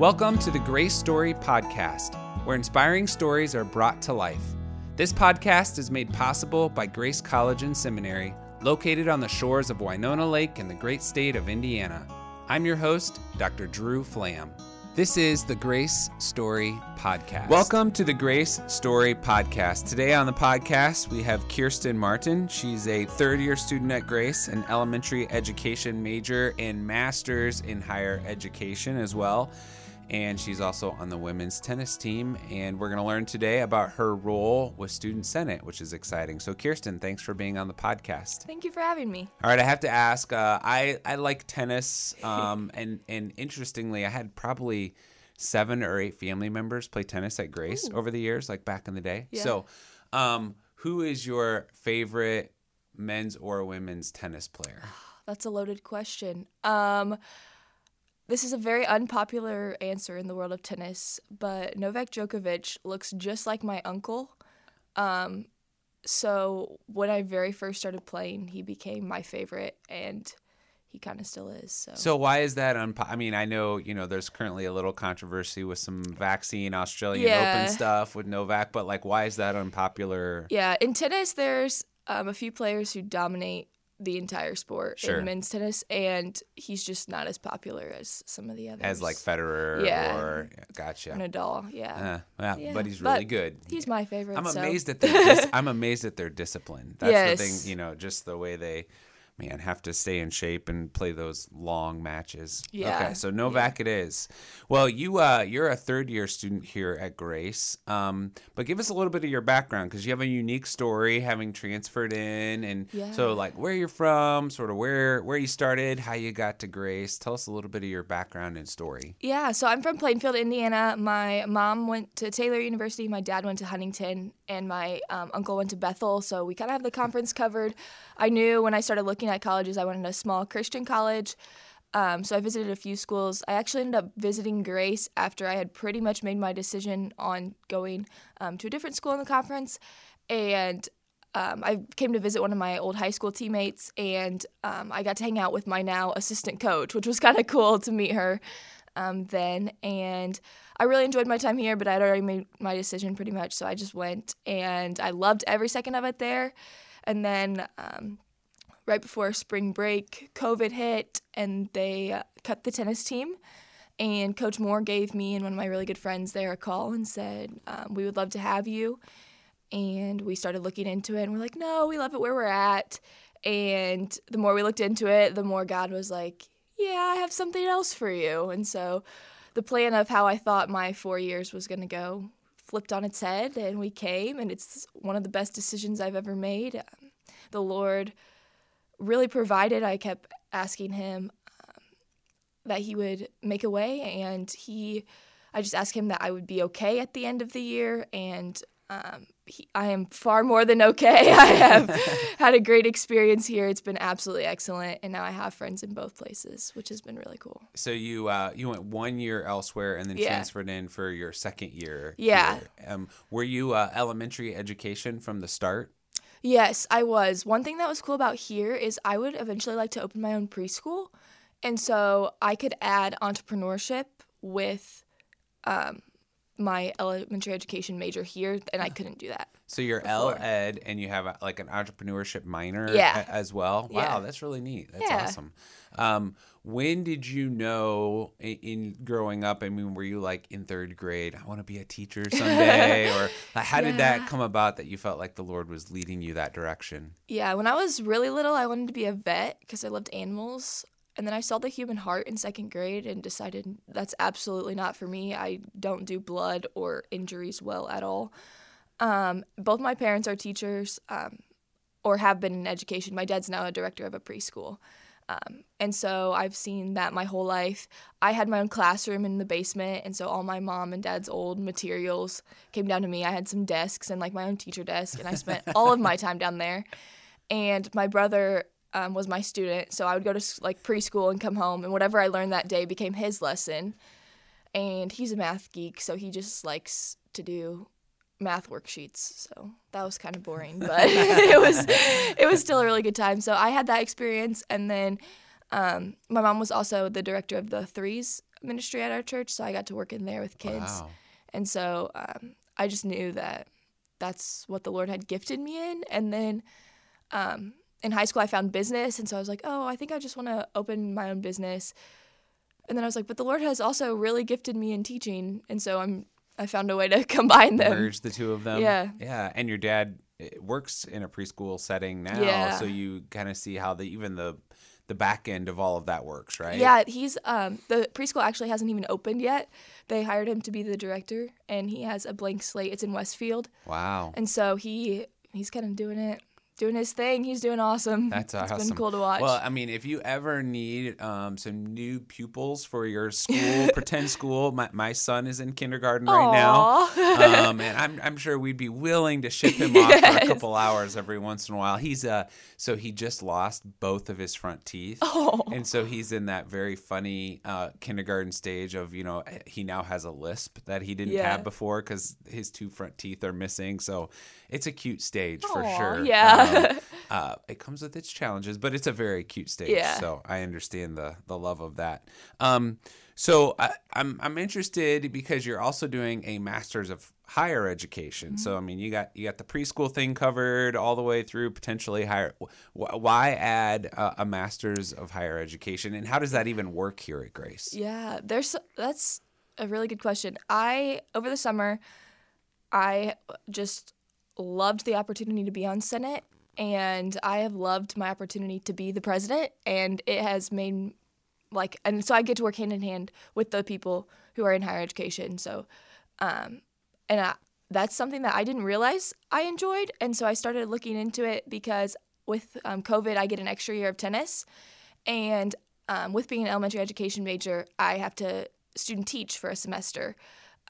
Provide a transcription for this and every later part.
Welcome to the Grace Story Podcast, where inspiring stories are brought to life. This podcast is made possible by Grace College and Seminary, located on the shores of Winona Lake in the great state of Indiana. I'm your host, Dr. Drew Flam. This is the Grace Story Podcast. Welcome to the Grace Story Podcast. Today on the podcast, we have Kirsten Martin. She's a third year student at Grace, an elementary education major and master's in higher education as well and she's also on the women's tennis team. And we're going to learn today about her role with Student Senate, which is exciting. So, Kirsten, thanks for being on the podcast. Thank you for having me. All right, I have to ask. Uh, I I like tennis, um, and and interestingly, I had probably seven or eight family members play tennis at Grace Ooh. over the years, like back in the day. Yeah. So, um, who is your favorite men's or women's tennis player? That's a loaded question. Um, this is a very unpopular answer in the world of tennis, but Novak Djokovic looks just like my uncle. Um, so when I very first started playing, he became my favorite, and he kind of still is. So. so why is that? Unpo- I mean, I know you know there's currently a little controversy with some vaccine Australian yeah. Open stuff with Novak, but like, why is that unpopular? Yeah, in tennis, there's um, a few players who dominate the entire sport sure. in men's tennis, and he's just not as popular as some of the others. As like Federer yeah. or gotcha. Nadal, yeah. Uh, yeah. But he's really but good. He's my favorite. I'm so. amazed at their dis- I'm amazed at their discipline. That's yes. the thing, you know, just the way they man, have to stay in shape and play those long matches. Yeah. Okay, so Novak yeah. it is. Well, you uh, you're a third year student here at Grace, um, but give us a little bit of your background because you have a unique story, having transferred in, and yeah. so like where you're from, sort of where where you started, how you got to Grace. Tell us a little bit of your background and story. Yeah, so I'm from Plainfield, Indiana. My mom went to Taylor University. My dad went to Huntington, and my um, uncle went to Bethel. So we kind of have the conference covered. I knew when I started looking at colleges, I wanted to a small Christian college. Um, so I visited a few schools. I actually ended up visiting Grace after I had pretty much made my decision on going um, to a different school in the conference. And um, I came to visit one of my old high school teammates, and um, I got to hang out with my now assistant coach, which was kind of cool to meet her um, then. And I really enjoyed my time here, but I'd already made my decision pretty much, so I just went, and I loved every second of it there. And then um, right before spring break, COVID hit and they uh, cut the tennis team. And Coach Moore gave me and one of my really good friends there a call and said, um, We would love to have you. And we started looking into it and we're like, No, we love it where we're at. And the more we looked into it, the more God was like, Yeah, I have something else for you. And so the plan of how I thought my four years was going to go flipped on its head and we came and it's one of the best decisions I've ever made. Um, the Lord really provided. I kept asking him um, that he would make a way, and he, I just asked him that I would be okay at the end of the year, and um, he, I am far more than okay. I have had a great experience here. It's been absolutely excellent, and now I have friends in both places, which has been really cool. So you uh, you went one year elsewhere and then yeah. transferred in for your second year. Yeah. Um, were you uh, elementary education from the start? Yes, I was. One thing that was cool about here is I would eventually like to open my own preschool. And so I could add entrepreneurship with um, my elementary education major here, and I couldn't do that. So you're El Ed, and you have a, like an entrepreneurship minor yeah. a, as well. Wow, yeah. that's really neat. That's yeah. awesome. Um, when did you know in, in, growing up? I mean, were you like in third grade? I want to be a teacher someday, or how did that come about that you felt like the Lord was leading you that direction? Yeah, when I was really little, I wanted to be a vet because I loved animals. And then I saw the human heart in second grade and decided that's absolutely not for me. I don't do blood or injuries well at all. Um, both my parents are teachers um, or have been in education. My dad's now a director of a preschool. Um, and so I've seen that my whole life. I had my own classroom in the basement, and so all my mom and dad's old materials came down to me. I had some desks and like my own teacher desk, and I spent all of my time down there. And my brother um, was my student, so I would go to like preschool and come home, and whatever I learned that day became his lesson. And he's a math geek, so he just likes to do math worksheets. So that was kind of boring, but it was it was still a really good time. So I had that experience, and then um, my mom was also the director of the threes ministry at our church, so I got to work in there with kids. Wow. And so um, I just knew that that's what the Lord had gifted me in. And then um, in high school, I found business. And so I was like, oh, I think I just want to open my own business. And then I was like, but the Lord has also really gifted me in teaching. And so I'm, I found a way to combine them. Merge the two of them. Yeah. Yeah. And your dad works in a preschool setting now. Yeah. So you kind of see how the even the the back end of all of that works, right? Yeah, he's um the preschool actually hasn't even opened yet. They hired him to be the director and he has a blank slate. It's in Westfield. Wow. And so he he's kind of doing it, doing his thing. He's doing awesome. That's It's awesome. been cool to watch. Well, I mean, if you ever need um, some new pupils for your school, pretend school, my, my son is in kindergarten right now. Um, and I'm, I'm sure we'd be willing to ship him off for a couple hours every once in a while. He's uh, so he just lost both of his front teeth. Oh. And so he's in that very funny uh, kindergarten stage of, you know, he now has a lisp that he didn't Yeah. have before because his two front teeth are missing. So it's a cute stage for sure. yeah. Um, uh, it comes with its challenges, but it's a very cute stage. Yeah. So I understand the the love of that. Um, so I, I'm I'm interested because you're also doing a master's of higher education. So I mean, you got you got the preschool thing covered all the way through potentially higher. wh- Why add a, a master's of higher education, and how does that even work here at Grace? Yeah, there's that's a really good question. I over the summer, I just loved the opportunity to be on Senate, and I have loved my opportunity to be the president, and it has made like, and so I get to work hand in hand with the people who are in higher education. So, um, and I, that's something that I didn't realize I enjoyed, and so I started looking into it because with um, COVID, I get an extra year of tennis, and um, with being an elementary education major, I have to student teach for a semester.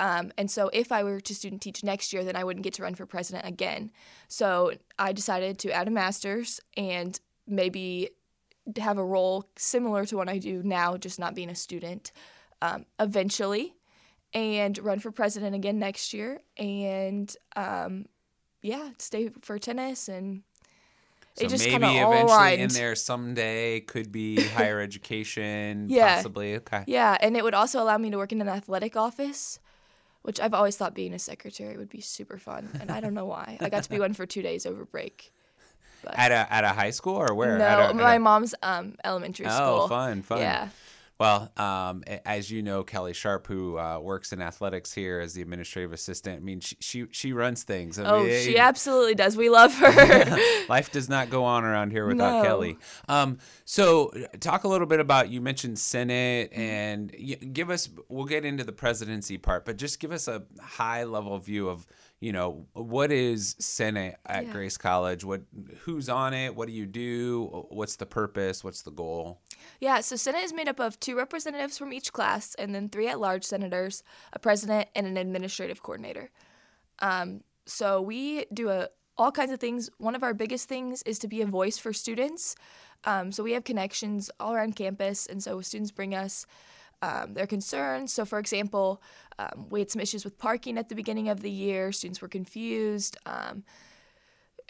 Um, and so if I were to student teach next year, then I wouldn't get to run for president again. So I decided to add a master's and maybe have a role similar to what I do now, just not being a student um, eventually, and run for president again next year. And um, yeah, stay for tennis and So it just maybe kind of all eventually in there someday could be higher education, Yeah. possibly. Okay. Yeah, and it would also allow me to work in an athletic office, which I've always thought being a secretary would be super fun. And I don't know why. I got to be one for two days over break. At a at a high school or where? no, a- my a- mom's um, elementary Oh, school. Oh, fun, fun. Yeah. Well, um, as you know, Kelly Sharp, who uh, works in athletics here as the administrative assistant, I mean, she she, she runs things. I Oh, mean, she absolutely does. We love her. Life does not go on around here without No. Kelly. Um, so, talk a little bit about you mentioned Senate, and give us. We'll get into the presidency part, but just give us a high level view of you know what is Senate at Yeah. Grace College. What who's on it? What do you do? What's the purpose? What's the goal? Yeah, so Senate is made up of two representatives from each class and then three at large senators, a president, and an administrative coordinator. Um, so we do a, all kinds of things. One of our biggest things is to be a voice for students. Um, so we have connections all around campus, and so students bring us um, their concerns. So, for example, um, we had some issues with parking at the beginning of the year. Students were confused. Um,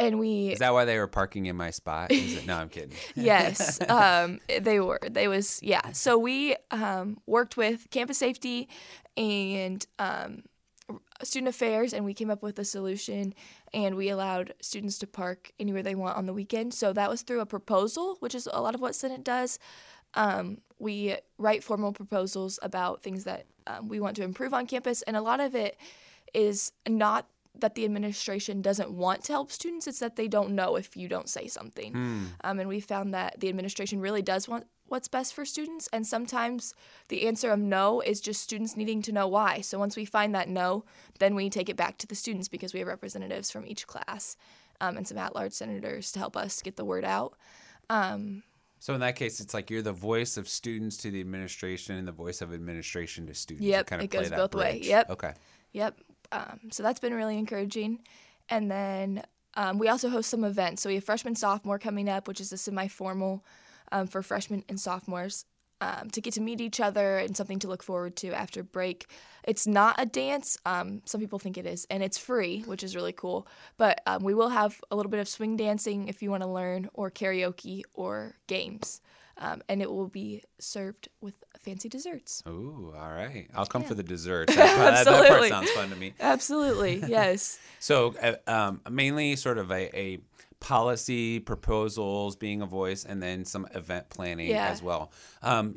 and we Is that why they were parking in my spot? It? No, I'm kidding. yes um, they were they was yeah so we um, worked with campus safety and um, student affairs and we came up with a solution and we allowed students to park anywhere they want on the weekend so that was through a proposal which is a lot of what senate does um, we write formal proposals about things that um, we want to improve on campus and a lot of it is not that the administration doesn't want to help students it's that they don't know if you don't say something um, and we found that the administration really does want what's best for students and sometimes the answer of no is just students needing to know why so once we find that no then we take it back to the students because we have representatives from each class um, and some at-large senators to help us get the word out um, So in that case, it's like you're the voice of students to the administration and the voice of administration to students. Yep, You kind of it goes both way. Yep. Okay. Yep. Um, so that's been really encouraging. And then um, we also host some events. So we have freshman sophomore coming up, which is a semi formal um, for freshmen and sophomores um, to get to meet each other and something to look forward to after break. It's not a dance. Um, some people think it is, and it's free, which is really cool. But um, we will have a little bit of swing dancing if you want to learn, or karaoke, or games. And it will be served with fancy desserts. Ooh, all right. I'll come Yeah. for the dessert. That, that- that part sounds fun to me. Absolutely, yes. So, uh, um, mainly sort of a, a policy proposals, being a voice, and then some event planning Yeah. as well. Um,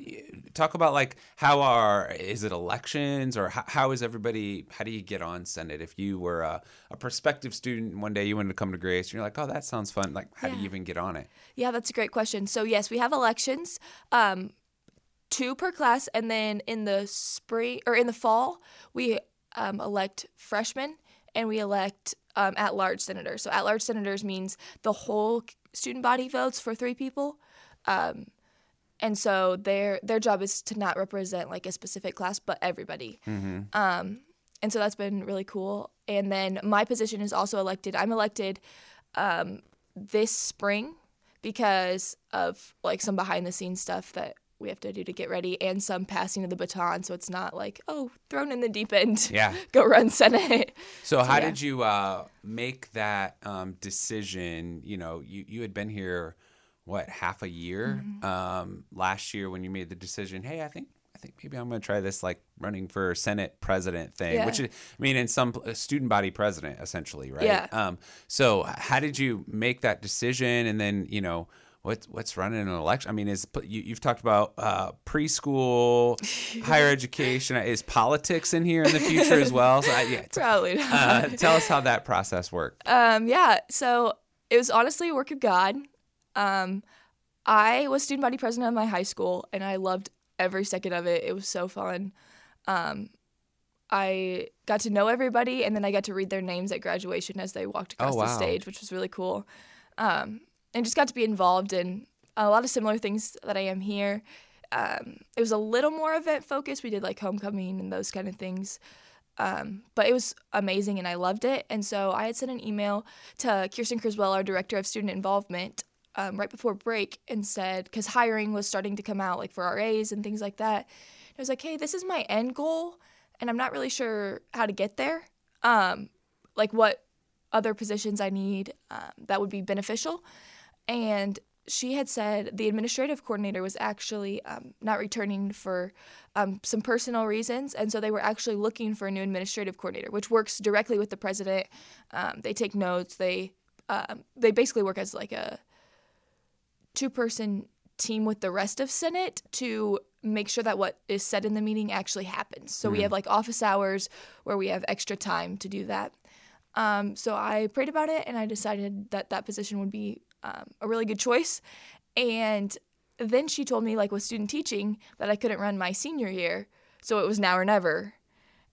talk about like how are is it elections or how, how is everybody? How do you get on Senate? If you were a, a prospective student, one day you wanted to come to Grace, and you're like, oh, that sounds fun. Like, how do you even get on it? Yeah, that's a great question. So yes, we have elections, um, two per class, and then in the spring or in the fall, we um, elect freshmen and we elect um, at-large senators. So at-large senators means the whole student body votes for three people, um, and so their their job is to not represent like a specific class, but everybody. Um, and so that's been really cool. And then my position is also elected. I'm elected um, this spring because of like some behind the scenes stuff that we have to do to get ready and some passing of the baton. So it's not like, oh, thrown in the deep end. Yeah. Go run Senate. So, how yeah. did you uh, make that um, decision? You know, you, you had been here, what, half a year Mm-hmm. um, last year when you made the decision. Hey, I think I think maybe I'm going to try this like running for Senate president thing, Yeah. which is, I mean, in some student body president essentially, right? Yeah. Um, so, how did you make that decision? And then, you know. What's what's running an election? I mean, is you, you've talked about uh, preschool, higher education. Is politics in here in the future as well? So, I, yeah, Probably not. uh, tell us how that process worked. Um, yeah, so it was honestly a work of God. Um, I was student body president of my high school, and I loved every second of it. It was so fun. Um, I got to know everybody, and then I got to read their names at graduation as they walked across Oh, the stage, which was really cool. Um, and just got to be involved in a lot of similar things that I am here. Um, it was a little more event focused. We did like homecoming and those kind of things. Um, but it was amazing and I loved it. And so I had sent an email to Kirsten Criswell, our director of student involvement, um, right before break and said, because hiring was starting to come out like for RAs and things like that. I was like, hey, this is my end goal and I'm not really sure how to get there. Um, like what other positions I need um, that would be beneficial. And she had said the administrative coordinator was actually um, not returning for um, some personal reasons. And so they were actually looking for a new administrative coordinator, which works directly with the president. Um, they take notes. They um, they basically work as like a two person team with the rest of Senate to make sure that what is said in the meeting actually happens. So we have like office hours where we have extra time to do that. Um, so I prayed about it and I decided that that position would be um, a really good choice. And then she told me, like with student teaching, that I couldn't run my senior year. So it was now or never.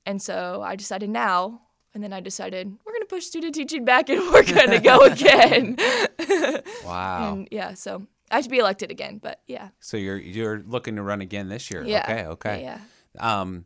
And so I decided now. And then I decided we're going to push student teaching back and we're going to go again. Wow. and yeah, so I to be elected again. But yeah. so you're you're looking to run again this year? Yeah. Okay. Okay. Yeah. yeah. Um,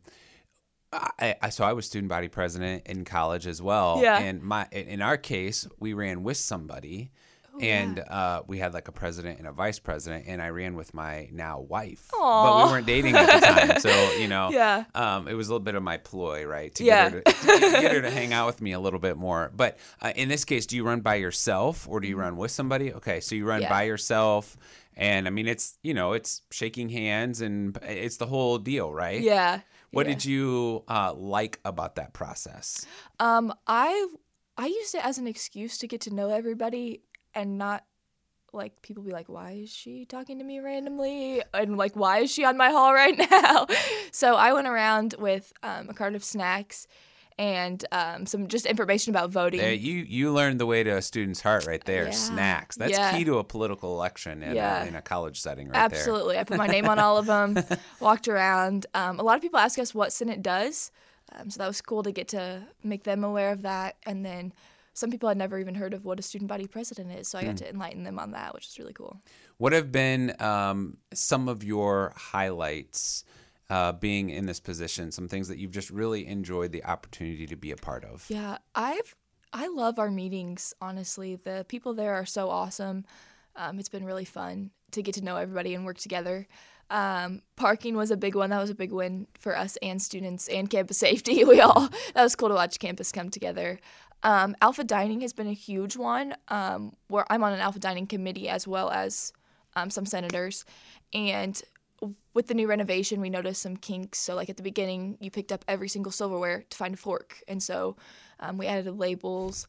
I, I so I was student body president in college as well. Yeah. And my in our case, we ran with somebody. Oh, and uh, we had like a president and a vice president, and I ran with my now wife, but we weren't dating at the time. So you know, Yeah. um, it was a little bit of my ploy, right, to Yeah. get, her to, to get her to hang out with me a little bit more. But uh, in this case, do you run by yourself or do you run with somebody? Okay, so you run Mm-hmm. Yeah. by yourself, and I mean, it's you know, it's shaking hands and it's the whole deal, right? Yeah. What yeah. did you uh, like about that process? Um, I I used it as an excuse to get to know everybody and not like people be like, why is she talking to me randomly? And like, why is she on my hall right now? so I went around with um, a cart of snacks and um, some just information about voting. There, you you learned the way to a student's heart right there. Yeah. Snacks. That's Yeah. key to a political election in, Yeah. a, in a college setting, right Absolutely. I put my name on all of them, walked around. Um, a lot of people ask us what Senate does. Um, so that was cool to get to make them aware of that. And then some people had never even heard of what a student body president is. So I Hmm. got to enlighten them on that, which is really cool. What have been um, some of your highlights uh, being in this position? Some things that you've just really enjoyed the opportunity to be a part of. Yeah, I've I love our meetings. Honestly, the people there are so awesome. Um, it's been really fun to get to know everybody and work together. Um, parking was a big one. That was a big win for us and students and campus safety. We all that was cool to watch campus come together. Um, alpha dining has been a huge one. Um, where I'm on an alpha dining committee as well as um, some senators, and with the new renovation, we noticed some kinks. So, like at the beginning, you picked up every single silverware to find a fork, and so um, we added labels,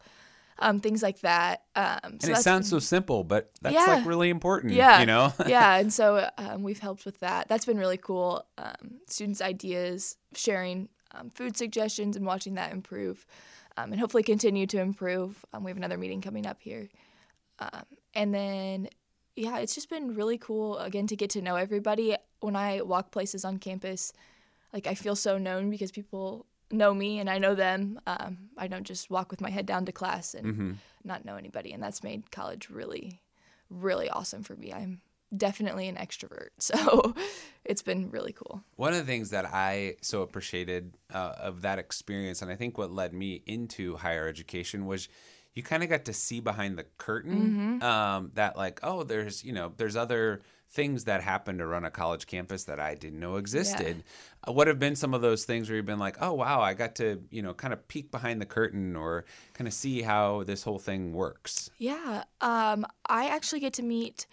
um, things like that. Um, and so it sounds so simple, but that's Yeah. like really important. yeah, You know? yeah, and so um, we've helped with that. That's been really cool. Um, students' ideas, sharing um, food suggestions, and watching that improve, um, and hopefully continue to improve. Um, we have another meeting coming up here, um, and then yeah, it's just been really cool again to get to know everybody. When I walk places on campus, like I feel so known because people know me and I know them. Um, I don't just walk with my head down to class and hmm not know anybody, and that's made college really, really awesome for me. I'm definitely an extrovert, so it's been really cool. One of the things that I so appreciated uh, of that experience, and I think what led me into higher education was you kind of got to see behind the curtain um, that, like, oh, there's, you know, there's other things that happen to run a college campus that I didn't know existed. Uh, what have been some of those things where you've been like, oh, wow, I got to, you know, kind of peek behind the curtain or kind of see how this whole thing works? Yeah, um, I actually get to meet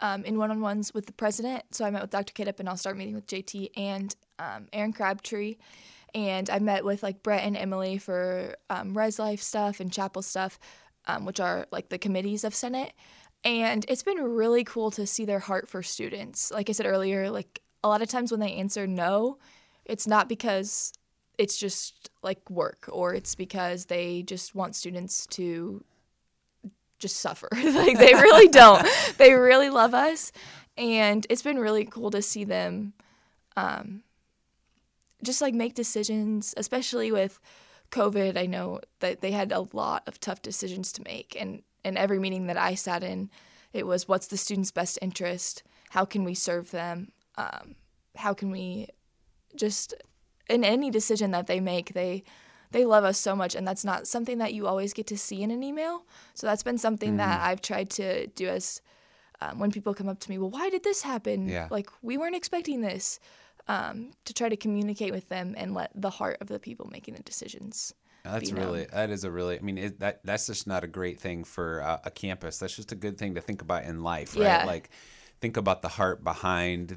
um, in one-on-ones with the president. So I met with Dr. Katip, and I'll start meeting with JT and um, Aaron Crabtree. And I met with like Brett and Emily for um, Res Life stuff and Chapel stuff, um, which are like the committees of Senate. And it's been really cool to see their heart for students. Like I said earlier, like a lot of times when they answer no, it's not because it's just like work or it's because they just want students to just suffer. like they really don't. they really love us, and it's been really cool to see them, um, just like make decisions, especially with COVID. I know that they had a lot of tough decisions to make, and in every meeting that I sat in, it was what's the student's best interest? How can we serve them? Um, how can we just in any decision that they make, they they love us so much and that's not something that you always get to see in an email so that's been something that i've tried to do as um, when people come up to me well why did this happen Yeah. like we weren't expecting this um, to try to communicate with them and let the heart of the people making the decisions That's known. really that is a really I mean it, that that's just not a great thing for uh, a campus. That's just a good thing to think about in life, right? Yeah. Like think about the heart behind the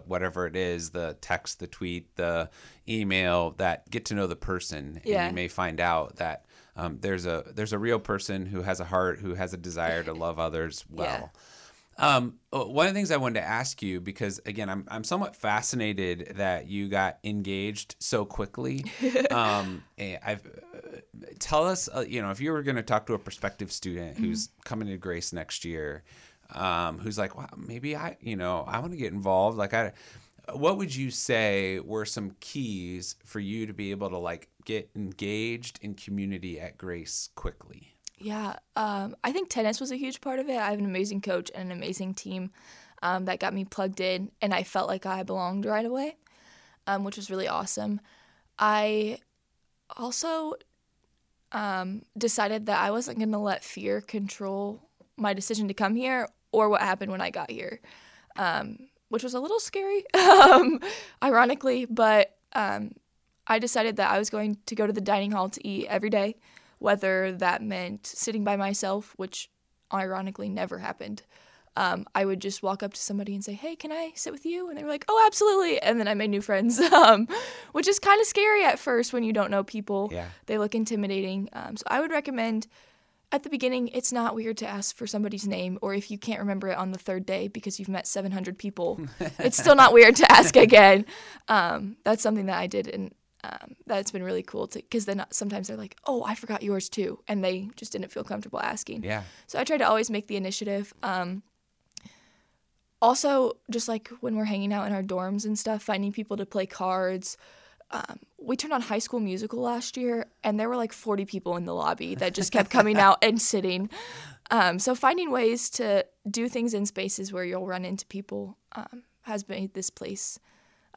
Mm-hmm. whatever it is, the text, the tweet, the email. That get to know the person, and Yeah. you may find out that um, there's a there's a real person who has a heart, who has a desire to love others well. Um, uh, one of the things I wanted to ask you, because again, I'm I'm somewhat fascinated that you got engaged so quickly. um, eh, I've uh, tell us, uh, you know, if you were going to talk to a prospective student who's coming to Grace next year, um, who's like, wow, maybe I, you know, I want to get involved. Like, I, what would you say were some keys for you to be able to like get engaged in community at Grace quickly? Yeah, um, I think tennis was a huge part of it. I have an amazing coach and an amazing team um, that got me plugged in, and I felt like I belonged right away, um, which was really awesome. I also um, decided that I wasn't going to let fear control my decision to come here or what happened when I got here, um, which was a little scary, um, ironically, but um, I decided that I was going to go to the dining hall to eat every day whether that meant sitting by myself, which ironically never happened. Um, I would just walk up to somebody and say, "Hey, can I sit with you?" And they were like, "Oh, absolutely!" And then I made new friends, um, which is kind of scary at first when you don't know people. Yeah. They look intimidating. Um, so I would recommend at the beginning, it's not weird to ask for somebody's name, or if you can't remember it on the third day because you've met 700 people, it's still not weird to ask again. Um, that's something that I did, and um, that's been really cool to because then sometimes they're like, "Oh, I forgot yours too," and they just didn't feel comfortable asking. Yeah. So I try to always make the initiative. Um, also, just like when we're hanging out in our dorms and stuff, finding people to play cards. Um, we turned on High School Musical last year, and there were like 40 people in the lobby that just kept coming out and sitting. Um, so finding ways to do things in spaces where you'll run into people um, has made this place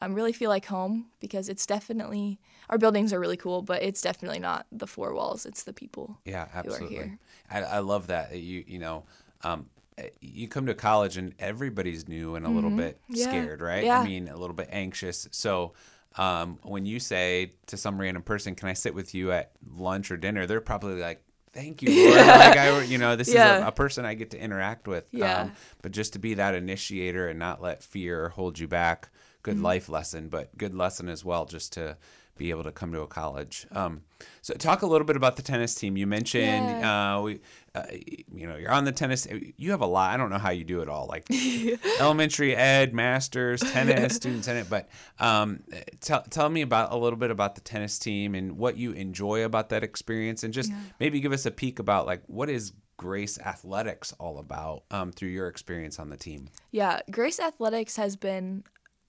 um, really feel like home because it's definitely our buildings are really cool, but it's definitely not the four walls; it's the people. Yeah, are absolutely. here. I, I love that you you know um, eh, you come to college and everybody's new and a little bit Mm-hmm. Yeah. scared, right? Yeah. I mean, a little bit anxious. So um, when you say to some random person, "Can I sit with you at lunch or dinner?" They're probably like thank you, Lord. like I, you know, this Yeah. is a, a person I get to interact with. Yeah. Um, but just to be that initiator and not let fear hold you back. Good Mm-hmm. life lesson, but good lesson as well, just to be able to come to a college. Um, so talk a little bit about the tennis team. You mentioned, uh, we, uh, you know, you're on the tennis. You have a lot. I don't know how you do it all, like elementary ed, masters, tennis, student tennis. But um, tell tell me about a little bit about the tennis team and what you enjoy about that experience, and just maybe give us a peek about like what is Grace Athletics all about um, through your experience on the team. Yeah, Grace Athletics has been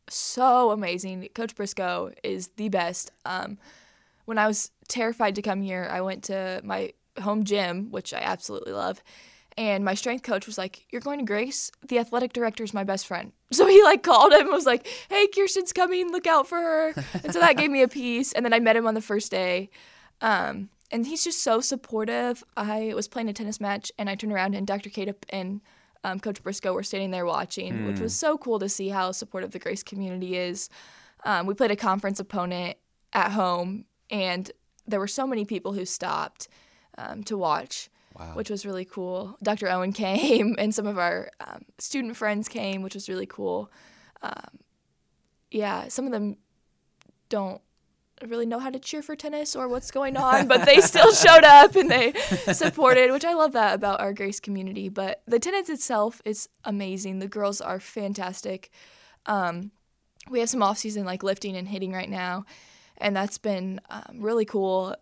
so amazing. Coach Briscoe is the best. Um, when I was terrified to come here, I went to my home gym, which I absolutely love. And my strength coach was like, You're going to Grace? The athletic director is my best friend. So he like called him and was like, Hey, Kirsten's coming, look out for her. And so that gave me a piece. And then I met him on the first day. Um, and he's just so supportive. I was playing a tennis match and I turned around and Dr. Kate and um, Coach Briscoe were standing there watching, which was so cool to see how supportive the Grace community is. Um, we played a conference opponent at home, and there were so many people who stopped um, to watch, Wow. which was really cool. Dr. Owen came, and some of our um, student friends came, which was really cool. Um, yeah, some of them don't really know how to cheer for tennis or what's going on, but they still showed up and they supported, which I love that about our Grace community. But the tennis itself is amazing. The girls are fantastic. Um, we have some off season like lifting and hitting right now, and that's been um, really cool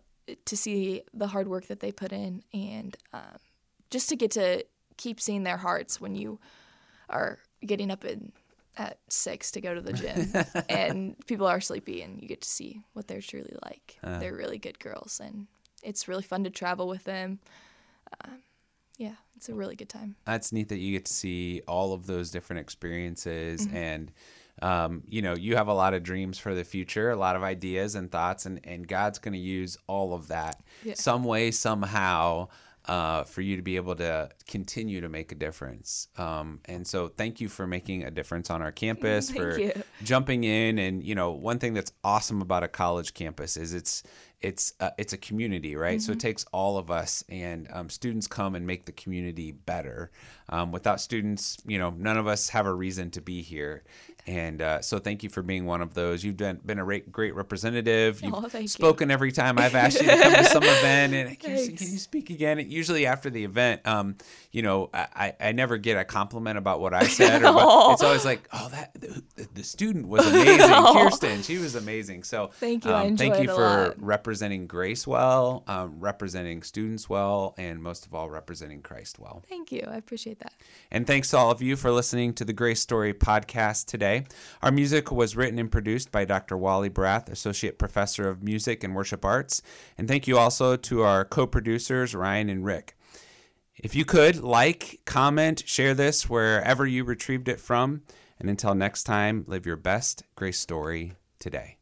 to see the hard work that they put in and um, just to get to keep seeing their hearts when you are getting up in at six to go to the gym and people are sleepy and you get to see what they're truly like. they're really good girls and it's really fun to travel with them. Um, yeah, it's a really good time. that's neat that you get to see all of those different experiences Mm-hmm. and um, you know you have a lot of dreams for the future a lot of ideas and thoughts and, and god's going to use all of that Yeah. some way somehow uh, for you to be able to continue to make a difference. Um, and so thank you for making a difference on our campus for you. jumping in. And you know one thing that's awesome about a college campus is it's it's uh, it's a community right? So it takes all of us and um, students come and make the community better. Um, without students you know none of us have a reason to be here and uh, so thank you for being one of those you've been, been a great, great representative you've Oh, thank you. spoken every time i've asked you to come to some event and can you, can you speak again usually after the event um, you know I, I never get a compliment about what i said or what, it's always like oh that the, the student was amazing kirsten she was amazing so Thank you. Um, thank you for lot. representing grace well um, representing students well and most of all representing christ well Thank you. I appreciate that. and thanks to all of you for listening to the Grace Story podcast today. Our music was written and produced by Dr. Wally Brath, Associate Professor of Music and Worship Arts. And thank you also to our co producers, Ryan and Rick. If you could, like, comment, share this wherever you retrieved it from. And until next time, live your best Grace Story today.